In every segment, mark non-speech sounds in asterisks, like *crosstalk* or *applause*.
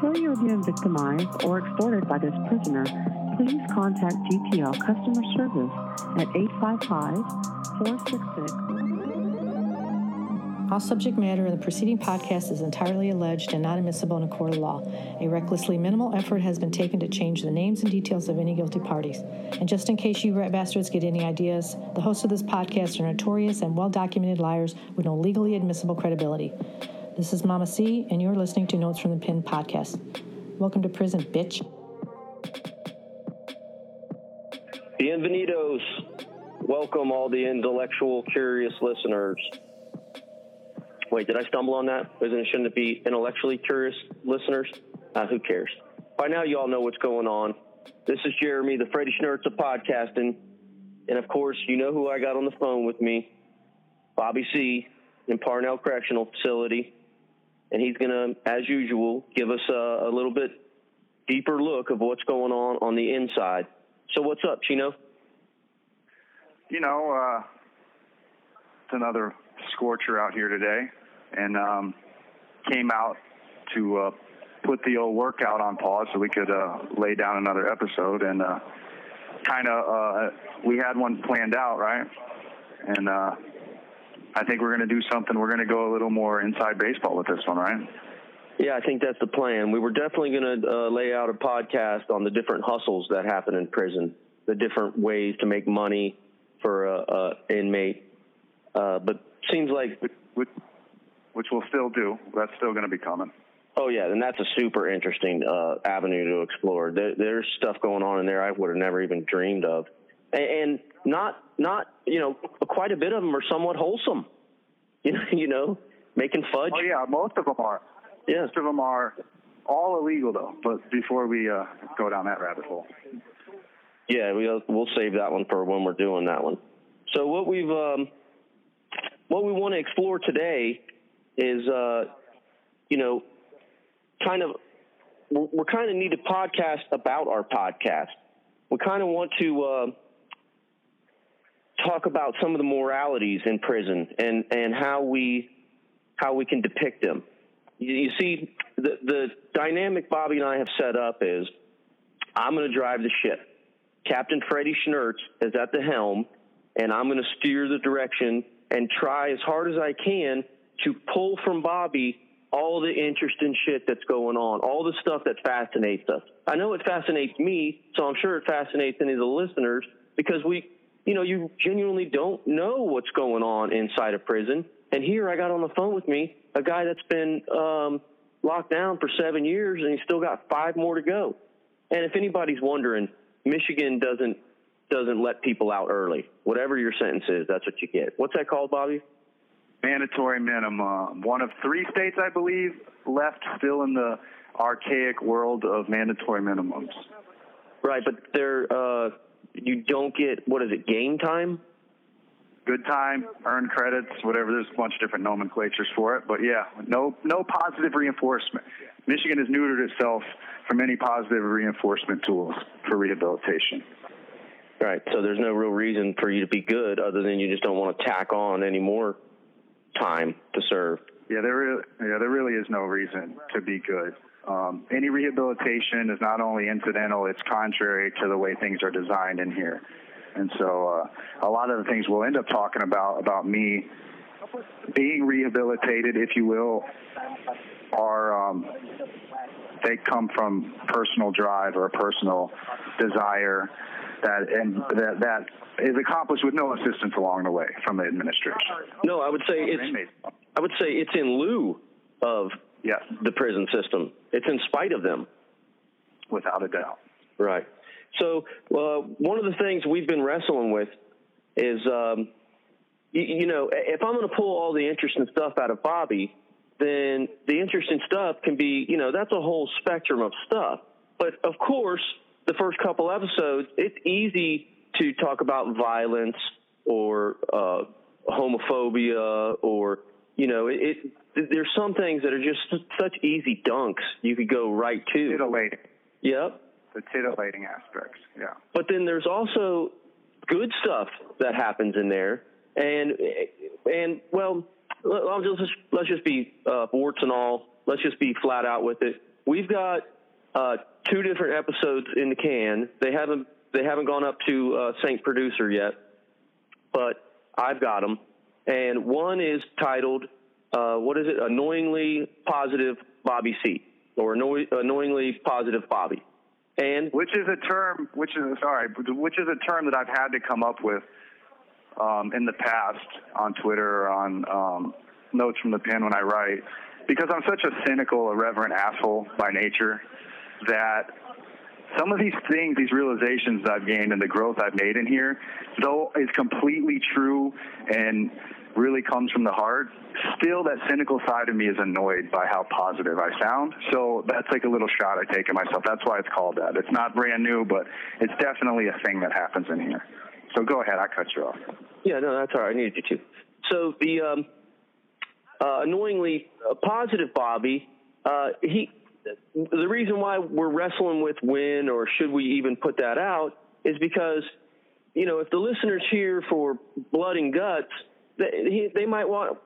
Before you are being victimized or extorted by this prisoner, please contact GTL customer service at 855-466. All subject matter in the preceding podcast is entirely alleged and not admissible in a court of law. A recklessly minimal effort has been taken to change the names and details of any guilty parties. And just in case you rat bastards get any ideas, the hosts of this podcast are notorious and well documented liars with no legally admissible credibility. This is Mama C, and you're listening to Notes from the Pen podcast. Welcome to prison, bitch. Bienvenidos. Welcome, all the intellectual, curious listeners. Wait, did I stumble on that? Isn't it, shouldn't it be intellectually curious listeners? Uh, who cares? By now, you all know what's going on. This is Jeremy, the Freddie Schnurz of podcasting. And of course, you know who I got on the phone with me Bobby C. in Parnall Correctional Facility. And he's going to, as usual, give us a, a little bit deeper look of what's going on on the inside. So, what's up, Chino? You know, uh, it's another scorcher out here today, and um, came out to uh, put the old workout on pause so we could uh, lay down another episode. And uh, kind of, uh, we had one planned out, right? And uh, I think we're going to do something. We're going to go a little more inside baseball with this one, right? Yeah, I think that's the plan. We were definitely going to uh, lay out a podcast on the different hustles that happen in prison, the different ways to make money for a, a inmate. Uh, but seems like which, which we'll still do. That's still going to be coming. Oh yeah, and that's a super interesting uh, avenue to explore. There, there's stuff going on in there I would have never even dreamed of, and, and not not you know quite a bit of them are somewhat wholesome. *laughs* You know, you know, making fudge. Oh yeah, most of them are. Yeah. Most of them are all illegal though. But before we uh, go down that rabbit hole. Yeah, we'll we'll save that one for when we're doing that one. So what we've um, what we want to explore today is uh, you know kind of we're, we're kind of need a podcast about our podcast. We kind of want to uh, talk about some of the moralities in prison and and how we how we can depict them. You, you see, the the dynamic Bobby and I have set up is I'm going to drive the ship. Captain Freddie Schnertz is at the helm, and I'm going to steer the direction and try as hard as I can to pull from Bobby all the interesting shit that's going on, all the stuff that fascinates us. I know it fascinates me, so I'm sure it fascinates any of the listeners because we, you know, you genuinely don't know what's going on inside a prison. And here I got on the phone with me a guy that's been um, locked down for seven years and he's still got five more to go. And if anybody's wondering, Michigan doesn't doesn't let people out early. Whatever your sentence is, that's what you get. What's that called, Bobby? Mandatory minimum. One of three states, I believe, left still in the archaic world of mandatory minimums. Right, but there, uh, you don't get what is it? Game time. Good time, earn credits, whatever. There's a bunch of different nomenclatures for it, but yeah, no, no positive reinforcement. Michigan has neutered itself from any positive reinforcement tools for rehabilitation. Right. So there's no real reason for you to be good other than you just don't want to tack on any more time to serve. Yeah, there really, yeah, there really is no reason to be good. Um, any rehabilitation is not only incidental; it's contrary to the way things are designed in here. And so, uh, a lot of the things we'll end up talking about about me being rehabilitated, if you will, are um, they come from personal drive or a personal desire that and that that is accomplished with no assistance along the way from the administration. No, I would say it's I would say it's in lieu of yes. the prison system. It's in spite of them. Without a doubt. Right. So uh, one of the things we've been wrestling with is, um, you, you know, if I'm going to pull all the interesting stuff out of Bobby, then the interesting stuff can be, you know, that's a whole spectrum of stuff. But of course, the first couple episodes, it's easy to talk about violence or uh, homophobia or, you know, it, it, there's some things that are just such easy dunks you could go right to. Titillating. Yep. The titillating aspects, yeah. But then there's also good stuff that happens in there, and and well, let's just let's just be uh, warts and all. Let's just be flat out with it. we've got uh, two different episodes in the can. They haven't they haven't gone up to uh, Saint Producer yet, but I've got them. And one is titled, uh, what is it? Annoyingly Positive Bobby C. Or annoy- Annoyingly Positive Bobby. And which is a term, which is sorry, which is a term that I've had to come up with um, in the past on Twitter on um, notes from the pen when I write, because I'm such a cynical, irreverent asshole by nature that some of these things, these realizations that I've gained and the growth I've made in here, though is completely true and really comes from the heart, still that cynical side of me is annoyed by how positive I sound. So that's like a little shot I take at myself. That's why it's called that. It's not brand new, but it's definitely a thing that happens in here. So go ahead. I cut you off. Yeah, no, that's all right. I needed you to. So the um, uh, annoyingly uh, positive Bobby, uh, he the reason why we're wrestling with when or should we even put that out is because you know if the listeners here for blood and guts they, might want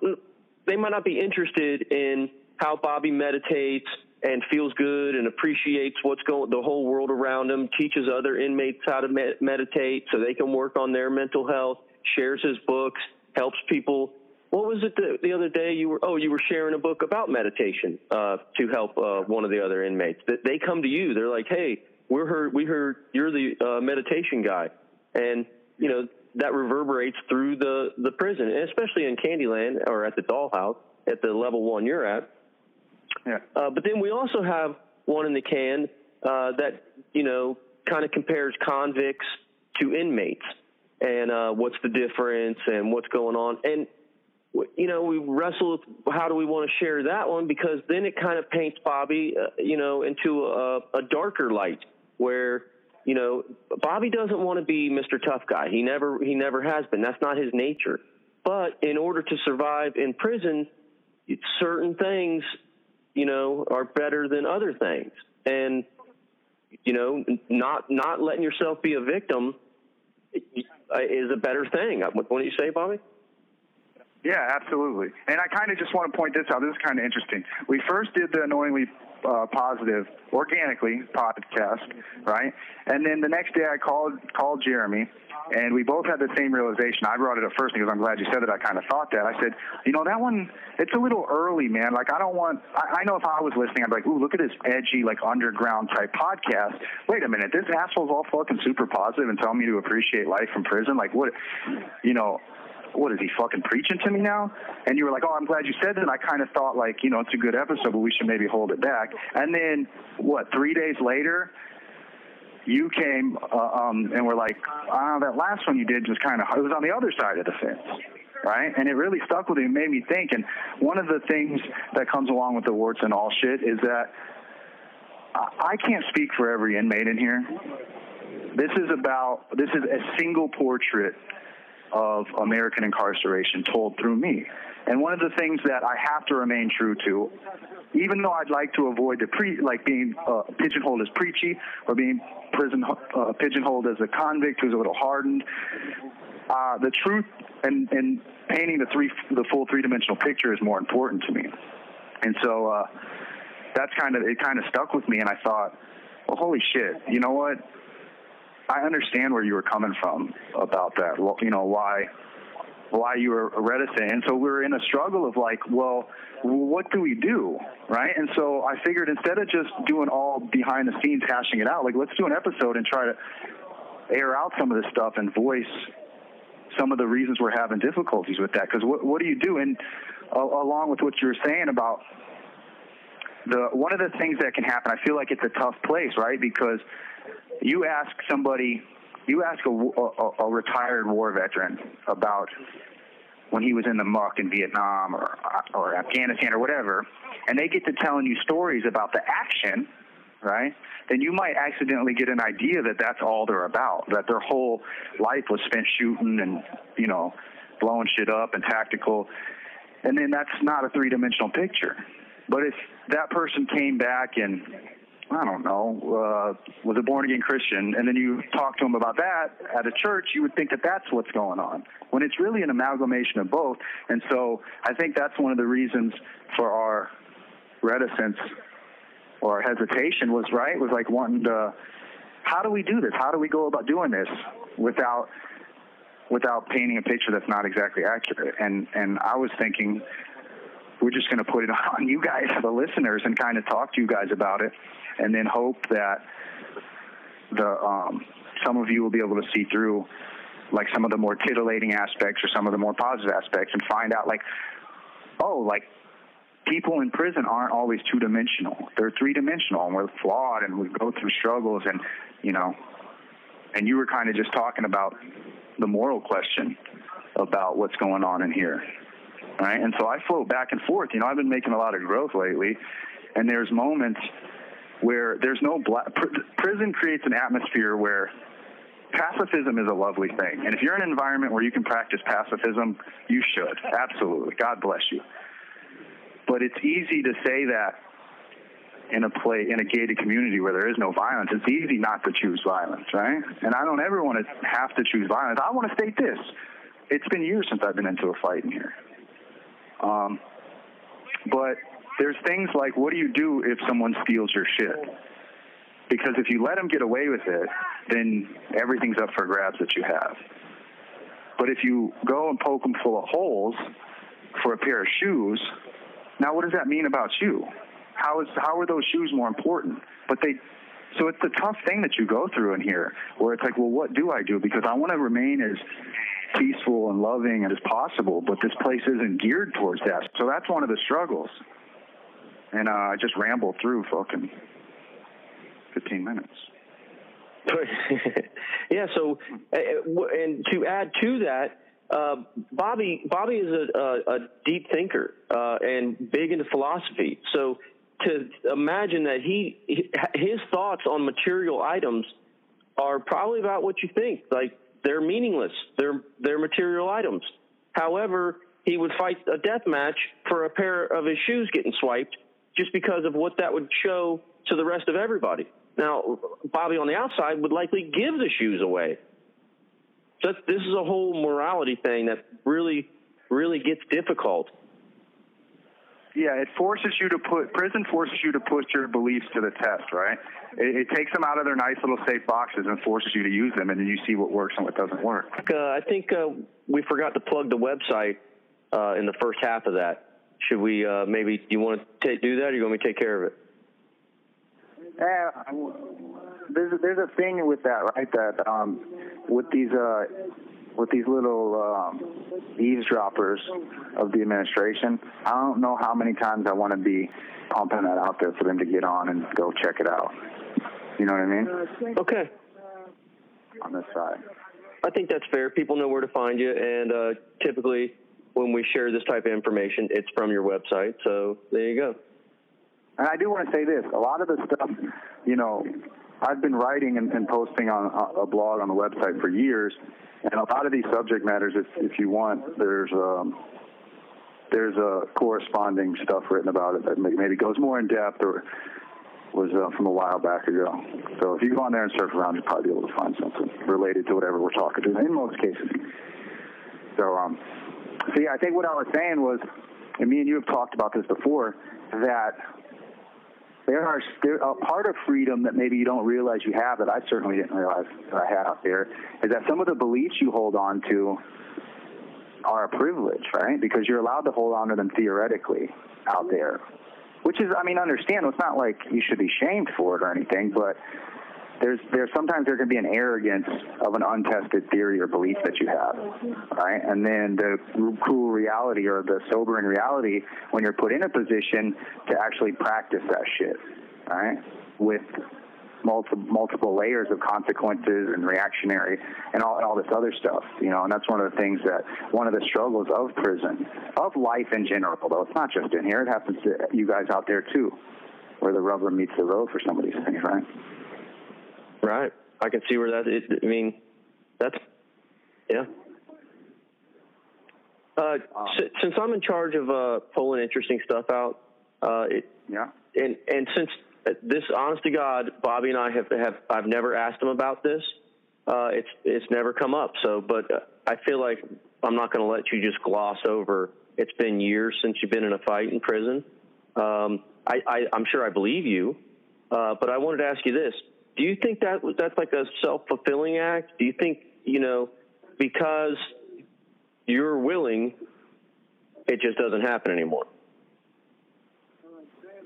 they might not be interested in how Bobby meditates and feels good and appreciates what's going the whole world around him teaches other inmates how to med- meditate so they can work on their mental health shares his books helps people. What was it the, the other day you were oh you were sharing a book about meditation uh, to help uh, one of the other inmates that they come to you. They're like hey we're heard we heard you're the uh, meditation guy. And you know that reverberates through the the prison and especially in Candyland or at the dollhouse at the level one you're at. Yeah. Uh, but then we also have one in the can uh, that you know kind of compares convicts to inmates and uh, what's the difference and what's going on. And you know, we wrestle with how do we want to share that one because then it kind of paints Bobby, uh, you know, into a, a darker light where, you know, Bobby doesn't want to be Mr. Tough Guy. He never, he never has been. That's not his nature. But in order to survive in prison, certain things, you know, are better than other things. And, you know, not, not letting yourself be a victim is a better thing. What do you say, Bobby? Yeah, absolutely. And I kind of just want to point this out. This is kind of interesting. We first did the annoyingly uh, positive organically podcast, right? And then the next day I called called Jeremy, and we both had the same realization. I brought it up first because I'm glad you said it. I kind of thought that. I said, you know, that one it's a little early, man. Like I don't want. I, I know if I was listening, I'd be like, ooh, look at this edgy, like underground type podcast. Wait a minute, this asshole's all fucking super positive and telling me to appreciate life from prison. Like what? You know, what is he fucking preaching to me now? And you were like, oh, I'm glad you said that. And I kind of thought like, you know, it's a good episode, but we should maybe hold it back. And then what? Three days later, you came uh, um, and were like, ah, that last one you did just kind of it was on the other side of the fence. Right, and it really stuck with me and made me think. And one of the things that comes along with the warts and all shit is that I can't speak for every inmate in here. This is about this is a single portrait of American incarceration told through me. And one of the things that I have to remain true to, even though I'd like to avoid the pre, like being uh, pigeonholed as preachy or being prison uh, pigeonholed as a convict who's a little hardened, uh, the truth and, and painting the three, the full three dimensional picture is more important to me. And so uh, that's kind of it. Kind of stuck with me, and I thought, well, holy shit, you know what? I understand where you were coming from about that. Well, you know why why you were reticent. And so we were in a struggle of like, well, what do we do? Right. And so I figured instead of just doing all behind the scenes hashing it out, like let's do an episode and try to air out some of this stuff and voice some of the reasons we're having difficulties with that. Because what, what do you do? And uh, along with what you were saying about the one of the things that can happen, I feel like it's a tough place, right? Because you ask somebody, you ask a, a, a retired war veteran about when he was in the muck in Vietnam or or Afghanistan or whatever, and they get to telling you stories about the action, right? Then you might accidentally get an idea that that's all they're about. That their whole life was spent shooting and you know blowing shit up and tactical, and then that's not a three dimensional picture. But if that person came back and I don't know, uh, was a born again Christian, and then you talk to them about that at a church, you would think that that's what's going on, when it's really an amalgamation of both. And so I think that's one of the reasons for our reticence or hesitation was right was like wanting to how do we do this? How do we go about doing this without without painting a picture that's not exactly accurate? And and i was thinking we're just going to put it *laughs* on you guys the listeners and kind of talk to you guys about it and then hope that the um, some of you will be able to see through like some of the more titillating aspects or some of the more positive aspects and find out like oh like people in prison aren't always two dimensional. They're three dimensional and we're flawed and we go through struggles and, you know, and you were kind of just talking about the moral question about what's going on in here. Right. And so I float back and forth. You know, I've been making a lot of growth lately and there's moments where there's no black, pr- prison creates an atmosphere where pacifism is a lovely thing. And if you're in an environment where you can practice pacifism, you should. Absolutely. God bless you. But it's easy to say that in a play in a gated community where there is no violence. It's easy not to choose violence, right? And I don't ever want to have to choose violence. I want to state this: it's been years since I've been into a fight in here. Um, but there's things like, what do you do if someone steals your shit? Because if you let them get away with it, then everything's up for grabs that you have. But if you go and poke them full of holes for a pair of shoes, now, what does that mean about you? How is how are those shoes more important? But they, so it's a tough thing that you go through in here, where it's like, well, what do I do? Because I want to remain as peaceful and loving as possible, but this place isn't geared towards that. So that's one of the struggles. And uh, I just rambled through fucking 15 minutes. *laughs* yeah. So, uh, and to add to that, uh, Bobby Bobby is a, a, a deep thinker uh, and big into philosophy. So to imagine that he his thoughts on material items are probably about what you think. Like they're meaningless. They're they're material items. However, he would fight a death match for a pair of his shoes getting swiped just because of what that would show to the rest of everybody. Now, Bobby on the outside would likely give the shoes away so this is a whole morality thing that really, really gets difficult. Yeah, it forces you to put prison forces you to put your beliefs to the test, right? It, it, takes them out of their nice little safe boxes and forces you to use them, and then you see what works and what doesn't work. Uh, I think uh, we forgot to plug the website uh, in the first half of that. Should we uh, maybe do you want to do that, or you want me to take care of it? Yeah, there's a, there's a thing with that, right? That um, with these uh, with these little um, eavesdroppers of the administration, I don't know how many times I want to be pumping that out there for them to get on and go check it out. You know what I mean? Okay. On this side. I think that's fair. People know where to find you, and uh, typically when we share this type of information, it's from your website. So there you go. And I do want to say this: a lot of the stuff, you know, I've been writing and, and posting on a blog on the website for years, and a lot of these subject matters, if, if you want, there's um, there's a corresponding stuff written about it that maybe goes more in depth or was uh, from a while back ago. So if you go on there and surf around, you'll probably be able to find something related to whatever we're talking to in most cases. So, um, see, I think what I was saying was, and me and you have talked about this before, that there are there, a part of freedom that maybe you don't realize you have that I certainly didn't realize that I had out there is that some of the beliefs you hold on to are a privilege, right? Because you're allowed to hold on to them theoretically out there, which is, I mean, understand. It's not like you should be shamed for it or anything, but there's there's sometimes there can be an arrogance of an untested theory or belief that you have, right? And then the cruel reality or the sobering reality when you're put in a position to actually practice that shit, right? With multiple multiple layers of consequences and reactionary and all, and all this other stuff, you know, and that's one of the things that one of the struggles of prison, of life in general, though it's not just in here, it happens to you guys out there too, where the rubber meets the road for some of these things, right? Right. I can see where that. Is. I mean, that's yeah. Uh, um, since I'm in charge of uh, pulling interesting stuff out, uh, it, yeah, and and since this, honest to God, Bobby and I have have I've never asked him about this. Uh, it's it's never come up. So, but uh, I feel like I'm not going to let you just gloss over. It's been years since you've been in a fight in prison. Um, I, I I'm sure I believe you, Uh, but I wanted to ask you this: Do you think that that's like a self fulfilling act? Do you think you know because you're willing, it just doesn't happen anymore?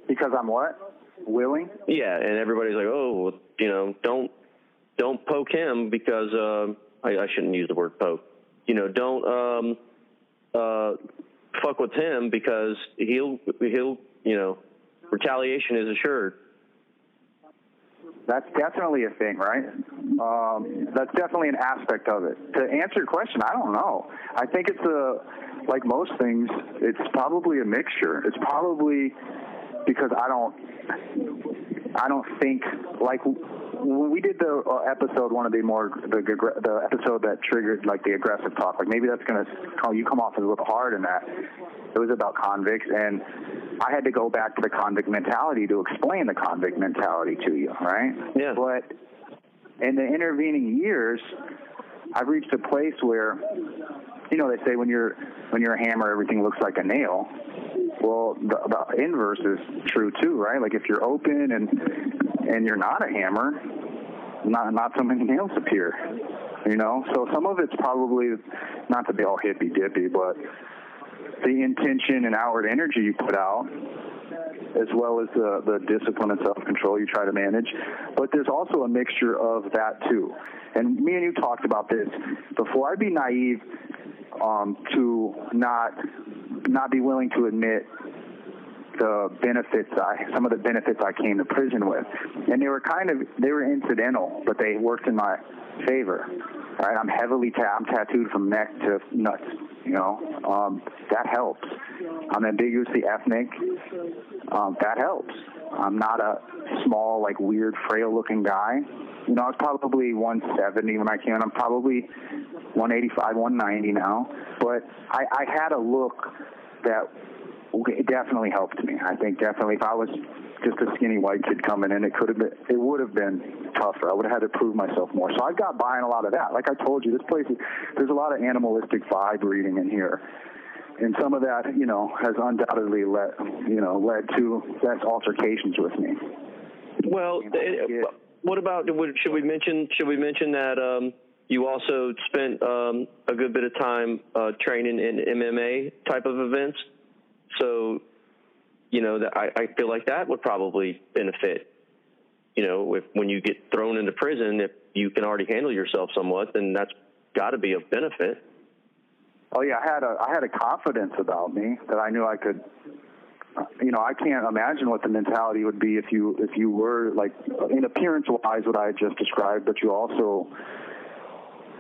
Because I'm what? Willing? Yeah, and everybody's like, oh, you know, don't don't poke him because uh, I, I shouldn't use the word poke. You know, don't um, uh, fuck with him because he'll he'll you know retaliation is assured. That's definitely a thing, right? Um, that's definitely an aspect of it. To answer your question, I don't know. I think it's a like most things. It's probably a mixture. It's probably because I don't I don't think like when we did the uh, episode, one of the more the the episode that triggered like the aggressive talk. Like maybe that's gonna call you come off as a little hard in that. It was about convicts, and I had to go back to the convict mentality to explain the convict mentality to you, right? Yeah. But in the intervening years, I've reached a place where, you know, they say when you're when you're a hammer, everything looks like a nail. Well, the, the inverse is true too, right? Like if you're open and and you're not a hammer, not not so many nails appear. You know, so some of it's probably not to be all hippy dippy, but the intention and outward energy you put out, as well as the, the discipline and self control you try to manage. But there's also a mixture of that too. And me and you talked about this before. I'd be naive um, to not not be willing to admit the benefits I some of the benefits I came to prison with, and they were kind of they were incidental, but they worked in my favor. Right, I'm heavily ta- I'm tattooed from neck to nuts. You know, um, that helps. I'm ambiguously ethnic. Um, that helps. I'm not a small, like weird, frail-looking guy. You know, I was probably 170 when I came in. I'm probably 185, 190 now. But I, I had a look that definitely helped me. I think definitely if I was just a skinny white kid coming in, it could have been, it would have been tougher. I would have had to prove myself more. So I got buying a lot of that. Like I told you, this place, is, there's a lot of animalistic vibe reading in here. And some of that, you know, has undoubtedly led, you know, led to less altercations with me. Well, it, what about? Should we mention? Should we mention that um, you also spent um, a good bit of time uh, training in MMA type of events? So, you know, that I, I feel like that would probably benefit. You know, if when you get thrown into prison, if you can already handle yourself somewhat, then that's got to be a benefit. Oh yeah, I had a I had a confidence about me that I knew I could. You know, I can't imagine what the mentality would be if you if you were like in appearance wise what I just described, but you also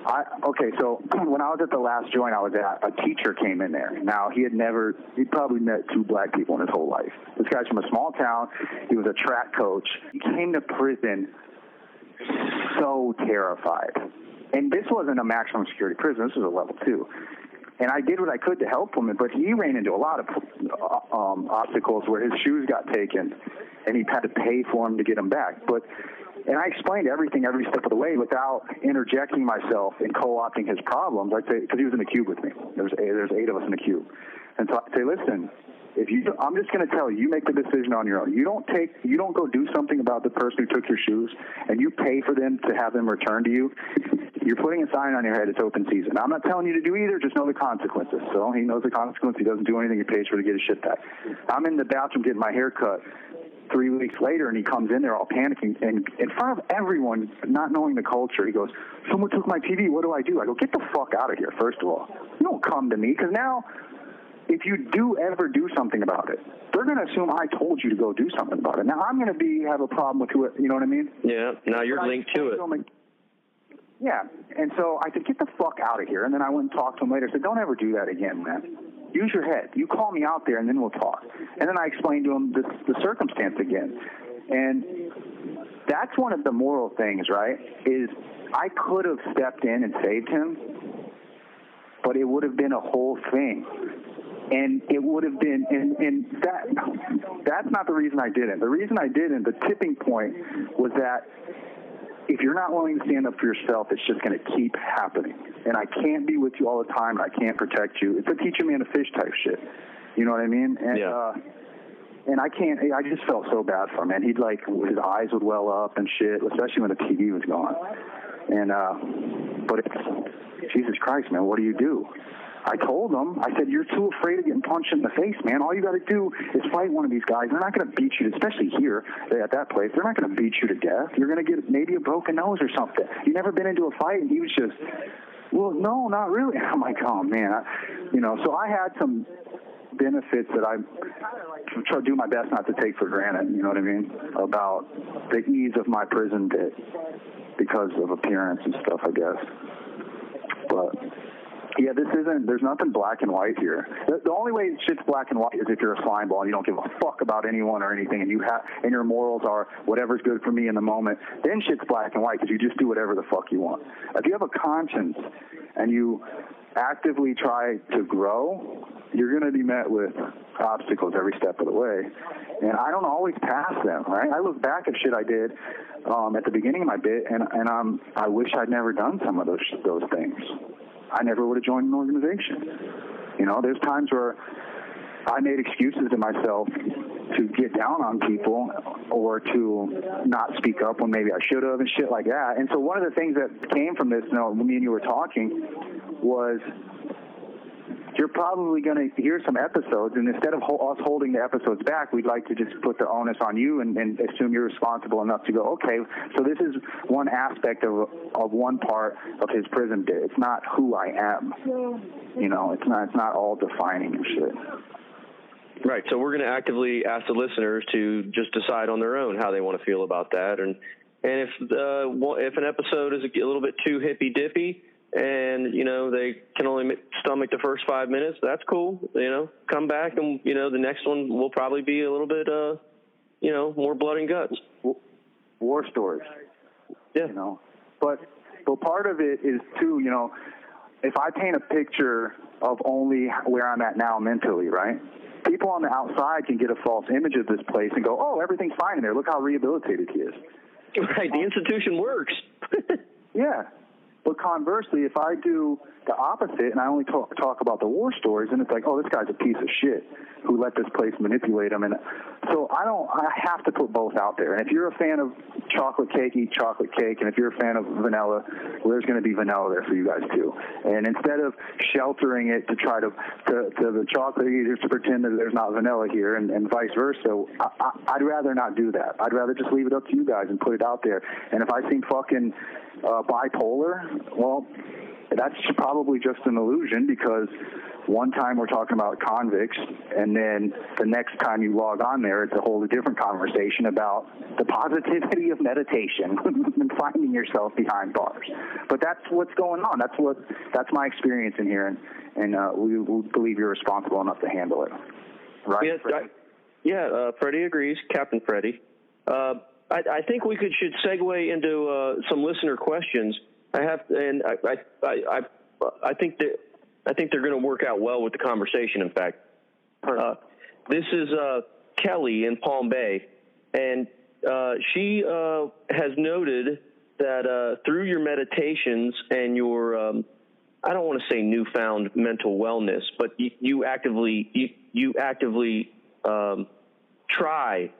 I, okay, so *clears throat* when I was at the last joint I was at, a teacher came in there. Now he had never, he'd probably met two black people in his whole life. This guy's from a small town. He was a track coach. He came to prison so terrified. And this wasn't a maximum security prison. This was a level two. And I did what I could to help him, but he ran into a lot of uh, um, obstacles where his shoes got taken, and he had to pay for them to get them back. But and I explained everything every step of the way without interjecting myself and co-opting his problems. I'd say because he was in the cube with me. There's there's eight of us in the cube, and so I'd say, listen, if you, I'm just going to tell you, you make the decision on your own. You don't take, you don't go do something about the person who took your shoes, and you pay for them to have them returned to you. You're putting a sign on your head. It's open season. I'm not telling you to do either. Just know the consequences. So he knows the consequences. He doesn't do anything. He pays for to get his shit back. I'm in the bathroom getting my hair cut three weeks later and he comes in there all panicking and in front of everyone, not knowing the culture, he goes, Someone took my TV. What do I do? I go, Get the fuck out of here, first of all. You don't come to me because now if you do ever do something about it, they're going to assume I told you to go do something about it. Now I'm going to be have a problem with who it, you know what I mean? Yeah. Now you're but linked to it. yeah, and so I said, "Get the fuck out of here!" And then I went and talked to him later. I said, "Don't ever do that again, man." use your head. You call me out there, and then we'll talk. And then I explained to him the, the circumstance again. And that's one of the moral things, right? Is I could have stepped in and saved him, but it would have been a whole thing. And it would have been, and, and that that's not the reason I didn't. The reason I didn't, the tipping point was that if you're not willing to stand up for yourself, it's just going to keep happening. And I can't be with you all the time, and I can't protect you. It's a teach a man to fish type shit. You know what I mean? And, yeah. Uh, and I can't. I just felt so bad for him. And he'd like his eyes would well up and shit, especially when the TV was gone. And uh, but it's, Jesus Christ, man, what do you do? I told him, I said, you're too afraid of getting punched in the face, man. All you got to do is fight one of these guys. They're not going to beat you, especially here at that place. They're not going to beat you to death. You're going to get maybe a broken nose or something. You've never been into a fight, and he was just, well, no, not really. *laughs* I'm like, oh man, I, you know. So I had some benefits that I try to do my best not to take for granted. You know what I mean? About the ease of my prison bit because of appearance and stuff, I guess. But yeah, this isn't. There's nothing black and white here. The, the only way shit's black and white is if you're a slime ball and you don't give a fuck about anyone or anything, and you have and your morals are whatever's good for me in the moment. Then shit's black and white because you just do whatever the fuck you want. If you have a conscience and you actively try to grow, you're going to be met with obstacles every step of the way. And I don't always pass them, right? I look back at shit I did um, at the beginning of my bit, and and um, I wish I'd never done some of those those things. I never would have joined an organization. You know, there's times where I made excuses to myself to get down on people or to not speak up when maybe I should have and shit like that. And so one of the things that came from this, you know, me and you were talking, was you're probably going to hear some episodes, and instead of ho- us holding the episodes back, we'd like to just put the onus on you and, and assume you're responsible enough to go, okay, so this is one aspect of of one part of his prison bit. It's not who I am. You know, it's not it's not all defining and shit. Right. So we're going to actively ask the listeners to just decide on their own how they want to feel about that, and and if uh, if an episode is a little bit too hippy dippy, and you know they can only stomach the first five minutes, that's cool. You know, come back and you know the next one will probably be a little bit, uh, you know, more blood and guts. War stories. Yeah. You know, but but part of it is too, you know, if I paint a picture of only where I'm at now mentally, right? people on the outside can get a false image of this place and go, "Oh, everything's fine in there. Look how rehabilitated he is." Right, the institution works. *laughs* yeah, but conversely, if I do the opposite and I only talk, talk about the war stories, and it's like, oh, this guy's a piece of shit who let this place manipulate him. And so I don't, I have to put both out there. And if you're a fan of chocolate cake, eat chocolate cake. And if you're a fan of vanilla, well, there's going to be vanilla there for you guys too. And instead of sheltering it to try to, to, to the chocolate eaters to pretend that there's not vanilla here and, and vice versa, I, I, I'd rather not do that. I'd rather just leave it up to you guys and put it out there. And if I seem fucking uh, bipolar, well, that's probably just an illusion because one time we're talking about convicts, and then the next time you log on there, it's a whole different conversation about the positivity of meditation *laughs* and finding yourself behind bars. But that's what's going on. That's what that's my experience in here, and, and uh, we, we believe you're responsible enough to handle it. Right? Yeah, I, yeah. Uh, Freddie agrees, Captain Freddie. Uh, I, I think we could should segue into uh, some listener questions. I have, and I, I, I, I think that I think they're going to work out well with the conversation. In fact, uh, this is uh, Kelly in Palm Bay, and uh, she uh, has noted that uh, through your meditations and your um, I don't want to say newfound mental wellness, but you, you actively you, you actively um, try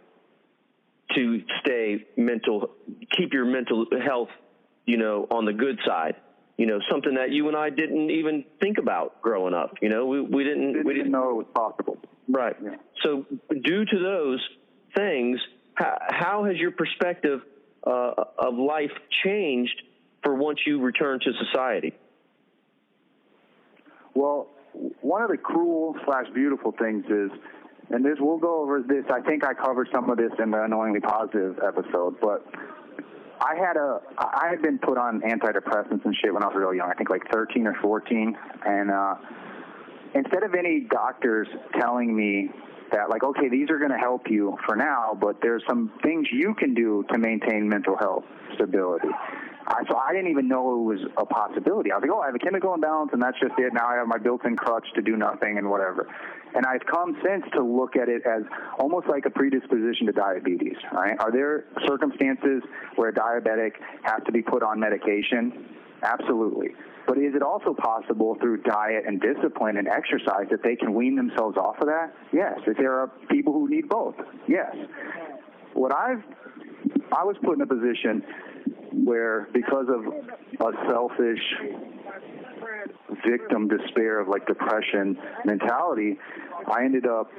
to stay mental, keep your mental health, you know, on the good side. You know, something that you and I didn't even think about growing up. You know, we, we didn't, didn't we didn't know it was possible. Right. Yeah. So, due to those things, how, how has your perspective uh, of life changed for once you return to society? Well, one of the cruel slash beautiful things is and this we'll go over this. I think I covered some of this in the annoyingly positive episode, but I had a I had been put on antidepressants and shit when I was real young. I think like 13 or 14, and uh, instead of any doctors telling me that like okay these are going to help you for now, but there's some things you can do to maintain mental health stability. I, so I didn't even know it was a possibility. I was like, oh, I have a chemical imbalance, and that's just it. Now I have my built-in crutch to do nothing and whatever. And I've come since to look at it as almost like a predisposition to diabetes. Right? Are there circumstances where a diabetic has to be put on medication? Absolutely. But is it also possible through diet and discipline and exercise that they can wean themselves off of that? Yes. If there are people who need both, yes. What I've, I was put in a position where because of a selfish victim despair of like depression mentality, I ended up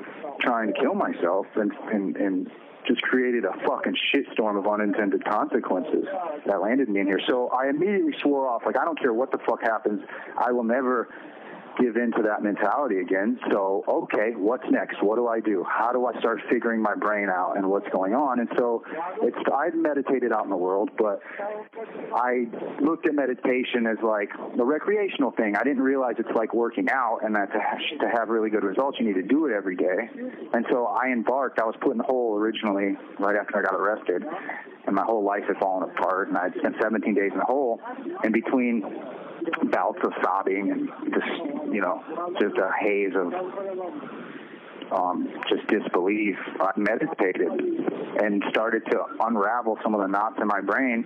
trying to kill myself and and, and just created a fucking shitstorm of unintended consequences that landed me in here. So I immediately swore off, like I don't care what the fuck happens, I will never give into that mentality again. So, okay, what's next? What do I do? How do I start figuring my brain out and what's going on? And so, it's I've meditated out in the world, but I looked at meditation as like a recreational thing. I didn't realize it's like working out, and that to have, to have really good results, you need to do it every day. And so, I embarked. I was put in the hole originally right after I got arrested, and my whole life had fallen apart. And I spent 17 days in the hole, and between bouts of sobbing and just you know just a haze of um, just disbelief. I meditated and started to unravel some of the knots in my brain,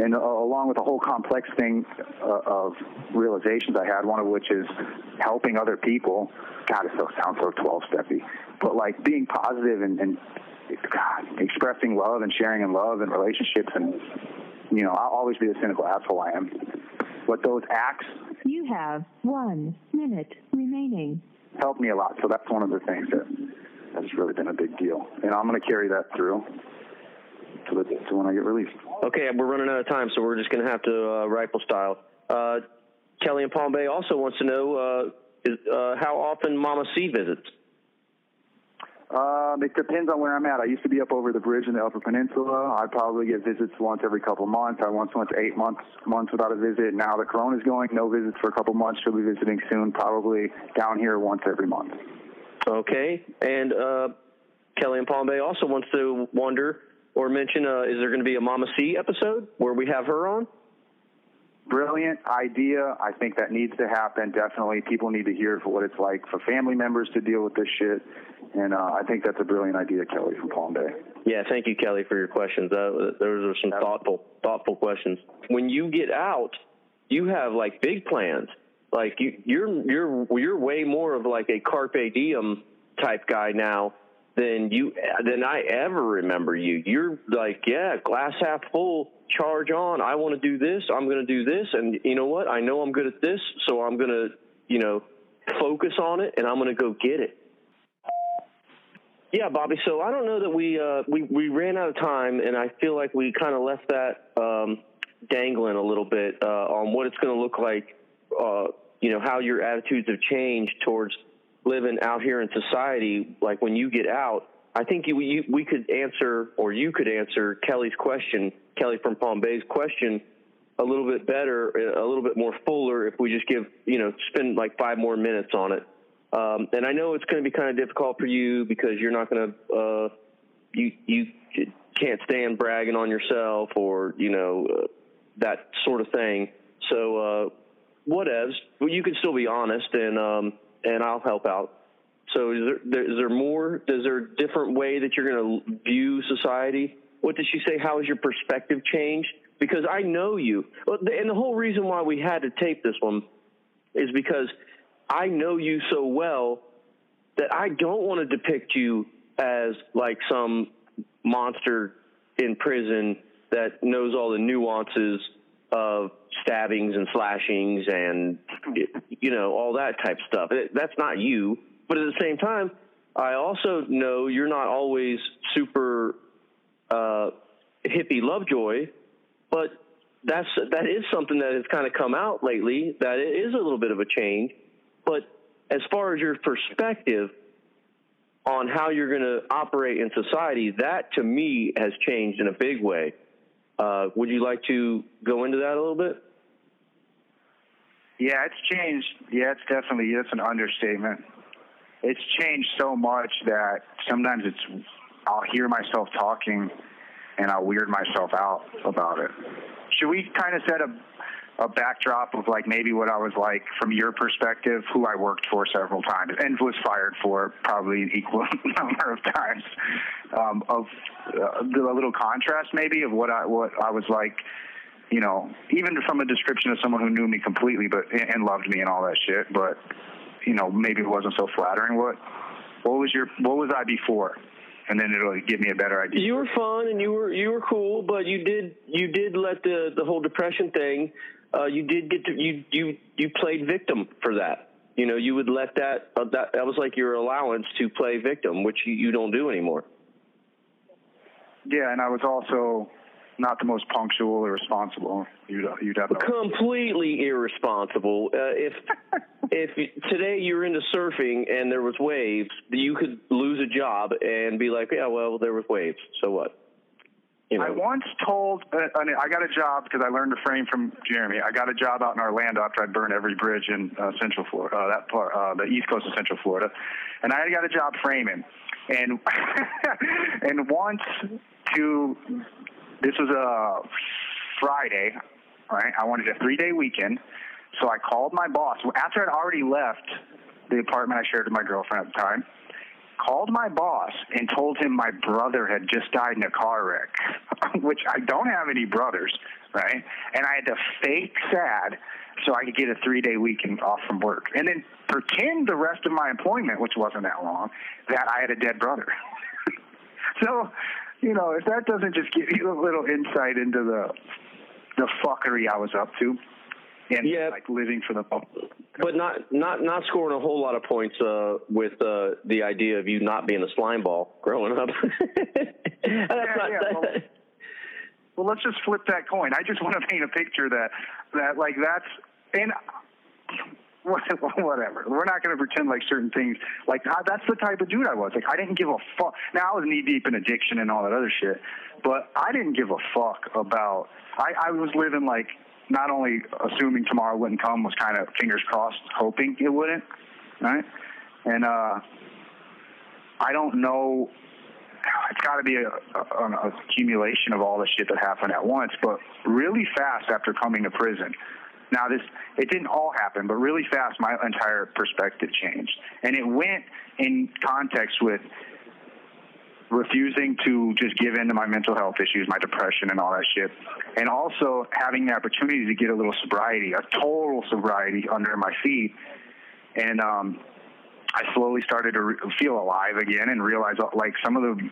and uh, along with a whole complex thing uh, of realizations I had. One of which is helping other people. God, it so sounds so twelve steppy, but like being positive and, and God, expressing love and sharing in love and relationships and you know, I'll always be the cynical asshole I am. But those acts. You have one minute remaining. Helped me a lot. So that's one of the things that has really been a big deal. And I'm going to carry that through to, the, to when I get released. Okay, we're running out of time, so we're just going to have to uh, rifle style. Uh, Kelly in Palm Bay also wants to know uh, is, uh, how often Mama C visits. Um, it depends on where I'm at. I used to be up over the bridge in the Upper Peninsula. I probably get visits once every couple months. I once went to eight months months without a visit. Now the corona's going, no visits for a couple months. She'll be visiting soon, probably down here once every month. Okay, and uh, Kelly in Palm Bay also wants to wonder or mention: uh, Is there going to be a Mama C episode where we have her on? brilliant idea. I think that needs to happen. Definitely, people need to hear for what it's like for family members to deal with this shit. And uh, I think that's a brilliant idea, Kelly from Palm Bay. Yeah, thank you, Kelly, for your questions. Uh, those are some thoughtful, thoughtful questions. When you get out, you have like big plans. Like you, you're you're you're way more of like a carpe diem type guy now than you than I ever remember you. You're like, yeah, glass half full, charge on. I want to do this. I'm going to do this, and you know what? I know I'm good at this, so I'm going to, you know, focus on it, and I'm going to go get it. Yeah, Bobby. So I don't know that we uh, we we ran out of time, and I feel like we kind of left that um, dangling a little bit uh, on what it's going to look like. Uh, you know how your attitudes have changed towards living out here in society. Like when you get out, I think you, you, we could answer, or you could answer Kelly's question, Kelly from Palm Bay's question, a little bit better, a little bit more fuller if we just give, you know, spend like five more minutes on it. Um, and I know it's going to be kind of difficult for you because you're not going to, uh, you you can't stand bragging on yourself or you know uh, that sort of thing. So uh, whatevs. Well, you can still be honest, and um, and I'll help out. So is there, is there more? Is there a different way that you're going to view society? What did she say? How has your perspective changed? Because I know you, and the whole reason why we had to tape this one is because I know you so well that I don't want to depict you as like some monster in prison that knows all the nuances of stabbings and slashings and you know all that type stuff. That's not you. But at the same time, I also know you're not always super uh, hippie lovejoy, but that's that is something that has kind of come out lately. That it is a little bit of a change. But as far as your perspective on how you're going to operate in society, that to me has changed in a big way. Uh, would you like to go into that a little bit? Yeah, it's changed. Yeah, it's definitely it's an understatement. It's changed so much that sometimes it's I'll hear myself talking and I'll weird myself out about it. Should we kind of set a a backdrop of like maybe what I was like from your perspective, who I worked for several times and was fired for probably an equal *laughs* number of times, um, of uh, a little contrast maybe of what I what I was like you know, even from a description of someone who knew me completely, but and loved me and all that shit, but you know, maybe it wasn't so flattering. What what was your what was I before? And then it'll give me a better idea. You were fun and you were you were cool, but you did you did let the the whole depression thing. Uh, you did get to you you you played victim for that. You know, you would let that uh, that that was like your allowance to play victim, which you, you don't do anymore. Yeah, and I was also not the most punctual or responsible. You you definitely completely irresponsible. Uh, if *laughs* if today you're into surfing and there was waves, you could lose a job and be like, yeah, well, there was waves. So what? You know. I once told, uh, I got a job because I learned to frame from Jeremy. I got a job out in Orlando after I'd burned every bridge in uh, Central Florida, uh, that part, uh, the East Coast of Central Florida, and I got a job framing. And *laughs* and once to this was a Friday, right? I wanted a three day weekend. So I called my boss after I'd already left the apartment I shared with my girlfriend at the time. Called my boss and told him my brother had just died in a car wreck, *laughs* which I don't have any brothers, right? And I had to fake sad so I could get a three day weekend off from work. And then pretend the rest of my employment, which wasn't that long, that I had a dead brother. *laughs* so you know, if that doesn't just give you a little insight into the the fuckery I was up to, and yeah. like living for the but not not not scoring a whole lot of points uh, with uh, the idea of you not being a slime ball growing up. *laughs* yeah, yeah. Well, well, let's just flip that coin. I just *laughs* want to paint a picture that that like that's and *laughs* whatever. We're not going to pretend like certain things. Like that's the type of dude I was. Like I didn't give a fuck. Now I was knee deep in addiction and all that other shit, but I didn't give a fuck about. I, I was living like not only assuming tomorrow wouldn't come, was kind of fingers crossed, hoping it wouldn't. Right, and uh, I don't know. It's got to be a, a, an accumulation of all the shit that happened at once, but really fast after coming to prison now, this it didn't all happen, but really fast, my entire perspective changed, and it went in context with refusing to just give in to my mental health issues, my depression, and all that shit, and also having the opportunity to get a little sobriety, a total sobriety under my feet, and um, I slowly started to re- feel alive again and realize like some of the,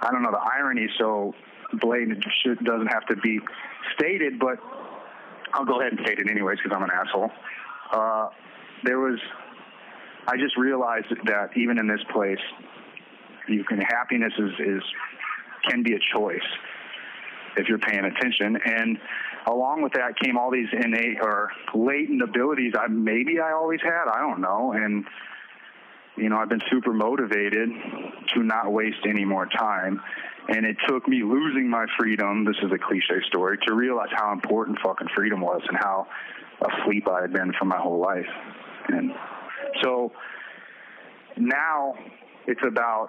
I don't know, the irony so blatant doesn't have to be stated, but I'll go ahead and state it anyways because I'm an asshole. Uh, there was, I just realized that even in this place, you can happiness is, is can be a choice if you're paying attention. And along with that came all these innate or latent abilities I maybe I always had. I don't know. And you know, I've been super motivated to not waste any more time. And it took me losing my freedom, this is a cliche story, to realize how important fucking freedom was and how asleep I had been for my whole life. And so now it's about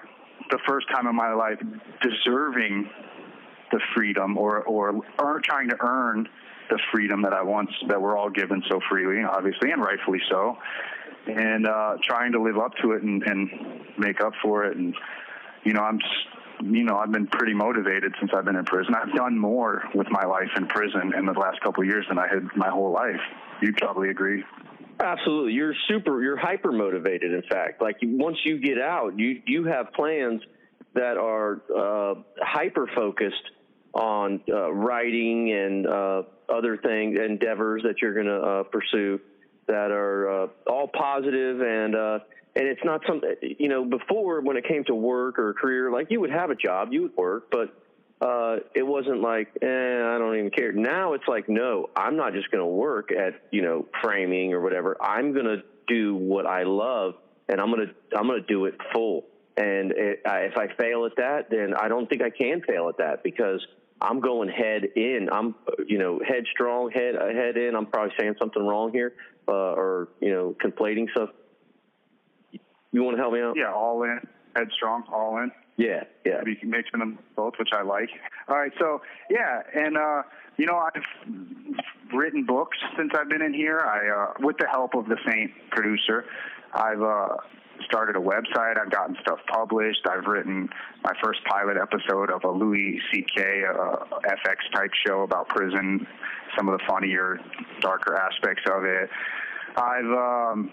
the first time in my life deserving the freedom or, or, trying to earn the freedom that I once, that we're all given so freely, obviously, and rightfully so and uh, trying to live up to it and, and make up for it. And you know, I'm you know, I've been pretty motivated since I've been in prison. I've done more with my life in prison in the last couple of years than I had my whole life. You'd probably agree. Absolutely, you're super. You're hyper motivated. In fact, like once you get out, you you have plans that are uh, hyper focused on uh, writing and uh, other things, endeavors that you're going to uh, pursue that are uh, all positive and uh, and it's not something you know before when it came to work or career like you would have a job you would work but uh, it wasn't like eh, I don't even care now it's like no I'm not just going to work at you know framing or whatever I'm going to do what I love and I'm going to I'm going to do it full and it, I, if I fail at that then I don't think I can fail at that because I'm going head in. I'm, you know, headstrong, head head in. I'm probably saying something wrong here, uh, or you know, conflating stuff. You want to help me out? Yeah, all in, headstrong, all in. Yeah, yeah. Maybe mixing them both, which I like. All right, so yeah, and uh, you know, I've written books since I've been in here. I, uh, with the help of the Saint producer, I've uh, started a website. I've gotten stuff published. I've written my first pilot episode of a Louis C.K. Uh, FX type show about prison, some of the funnier, darker aspects of it. I've um,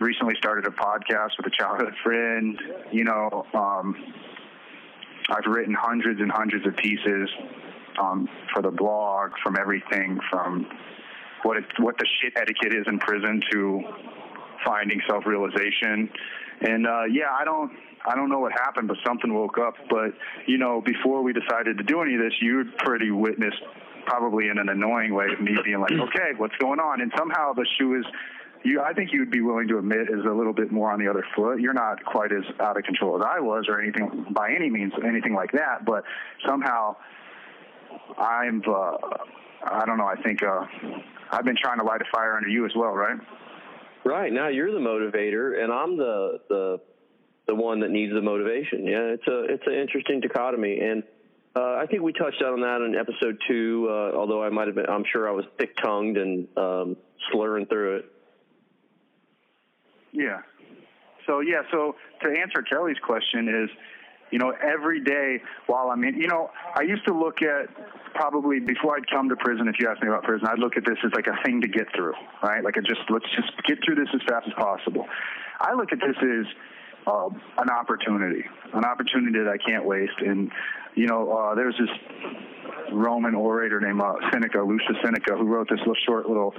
recently started a podcast with a childhood friend. You know, um, I've written hundreds and hundreds of pieces um, for the blog, from everything from what it, what the shit etiquette is in prison to finding self-realization. And uh, yeah, I don't I don't know what happened, but something woke up. But you know, before we decided to do any of this, you'd pretty witnessed probably in an annoying way of me being like, *clears throat* okay, what's going on? And somehow the shoe is you I think you'd be willing to admit is a little bit more on the other foot. You're not quite as out of control as I was or anything by any means anything like that, but somehow I'm uh I don't know, I think uh I've been trying to light a fire under you as well, right? Right. Now you're the motivator and I'm the the the one that needs the motivation. Yeah, it's a it's an interesting dichotomy and uh, I think we touched on that in episode two, uh, although I might have been, I'm sure I was thick tongued and um, slurring through it. Yeah. So yeah, so to answer Kelly's question is, you know, every day while I'm in, you know, I used to look at probably before I'd come to prison. If you ask me about prison, I'd look at this as like a thing to get through, right? Like a just let's just get through this as fast as possible. I look at this as uh, an opportunity, an opportunity that I can't waste. And you know, uh, there's this Roman orator named uh, Seneca, Lucius Seneca, who wrote this little short little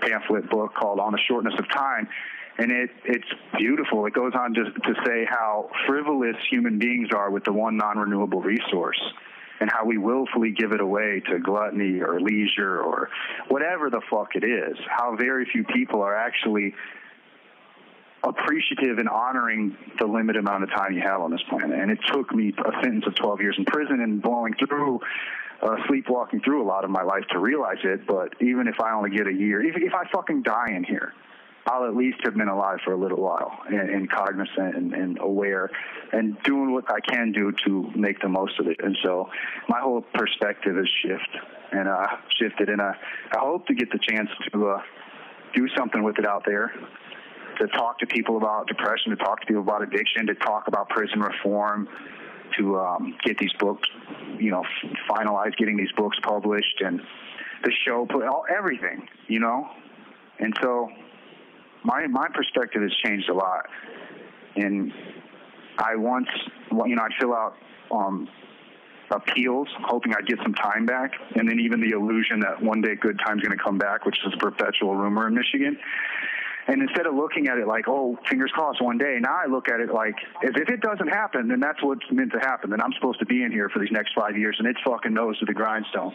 pamphlet book called On the Shortness of Time and it it's beautiful. It goes on to to say how frivolous human beings are with the one non-renewable resource, and how we willfully give it away to gluttony or leisure or whatever the fuck it is. How very few people are actually appreciative and honoring the limited amount of time you have on this planet. And it took me a sentence of 12 years in prison and blowing through uh, sleepwalking through a lot of my life to realize it. But even if I only get a year, if, if I fucking die in here, I'll at least have been alive for a little while and, and cognizant and, and, aware and doing what I can do to make the most of it. And so my whole perspective has shifted and uh, shifted. And uh, I hope to get the chance to uh, do something with it out there, to talk to people about depression, to talk to people about addiction, to talk about prison reform, to um, get these books, you know, finalize getting these books published and the show, put all everything, you know. And so my my perspective has changed a lot. And I once, you know, I'd fill out um, appeals, hoping I'd get some time back, and then even the illusion that one day good time's going to come back, which is a perpetual rumor in Michigan. And instead of looking at it like, oh, fingers crossed one day, now I look at it like, if, if it doesn't happen, then that's what's meant to happen. Then I'm supposed to be in here for these next five years, and it's fucking nose to the grindstone.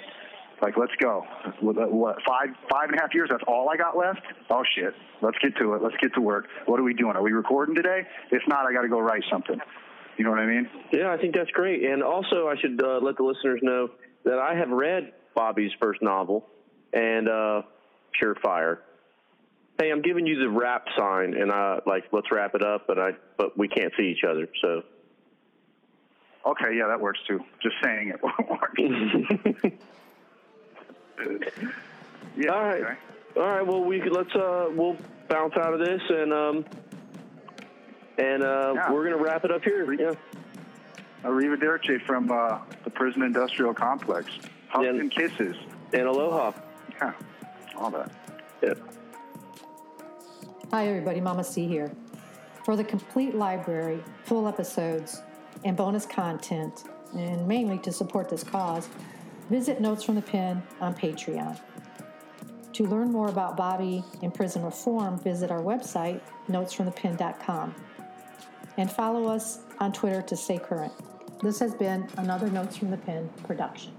Like, let's go. What, five, five and a half years? That's all I got left? Oh, shit. Let's get to it. Let's get to work. What are we doing? Are we recording today? If not, I got to go write something. You know what I mean? Yeah, I think that's great. And also, I should uh, let the listeners know that I have read Bobby's first novel, and uh, Surefire. Hey, I'm giving you the wrap sign, and I like let's wrap it up, but I but we can't see each other, so. Okay, yeah, that works too. Just saying it won't *laughs* work. *laughs* *laughs* yeah. All right. Okay. All right. Well, we let's uh we'll bounce out of this and um and uh yeah. we're gonna wrap it up here. Yeah. Arrivederci from uh, the prison industrial complex. Hugs and, and kisses. And aloha. Yeah. All that. Yeah. Hi everybody, Mama C here. For the complete library, full episodes, and bonus content, and mainly to support this cause visit Notes from the Pen on Patreon. To learn more about Bobby and prison reform, visit our website, notesfromthepen.com, and follow us on Twitter to stay current. This has been another Notes from the Pen production.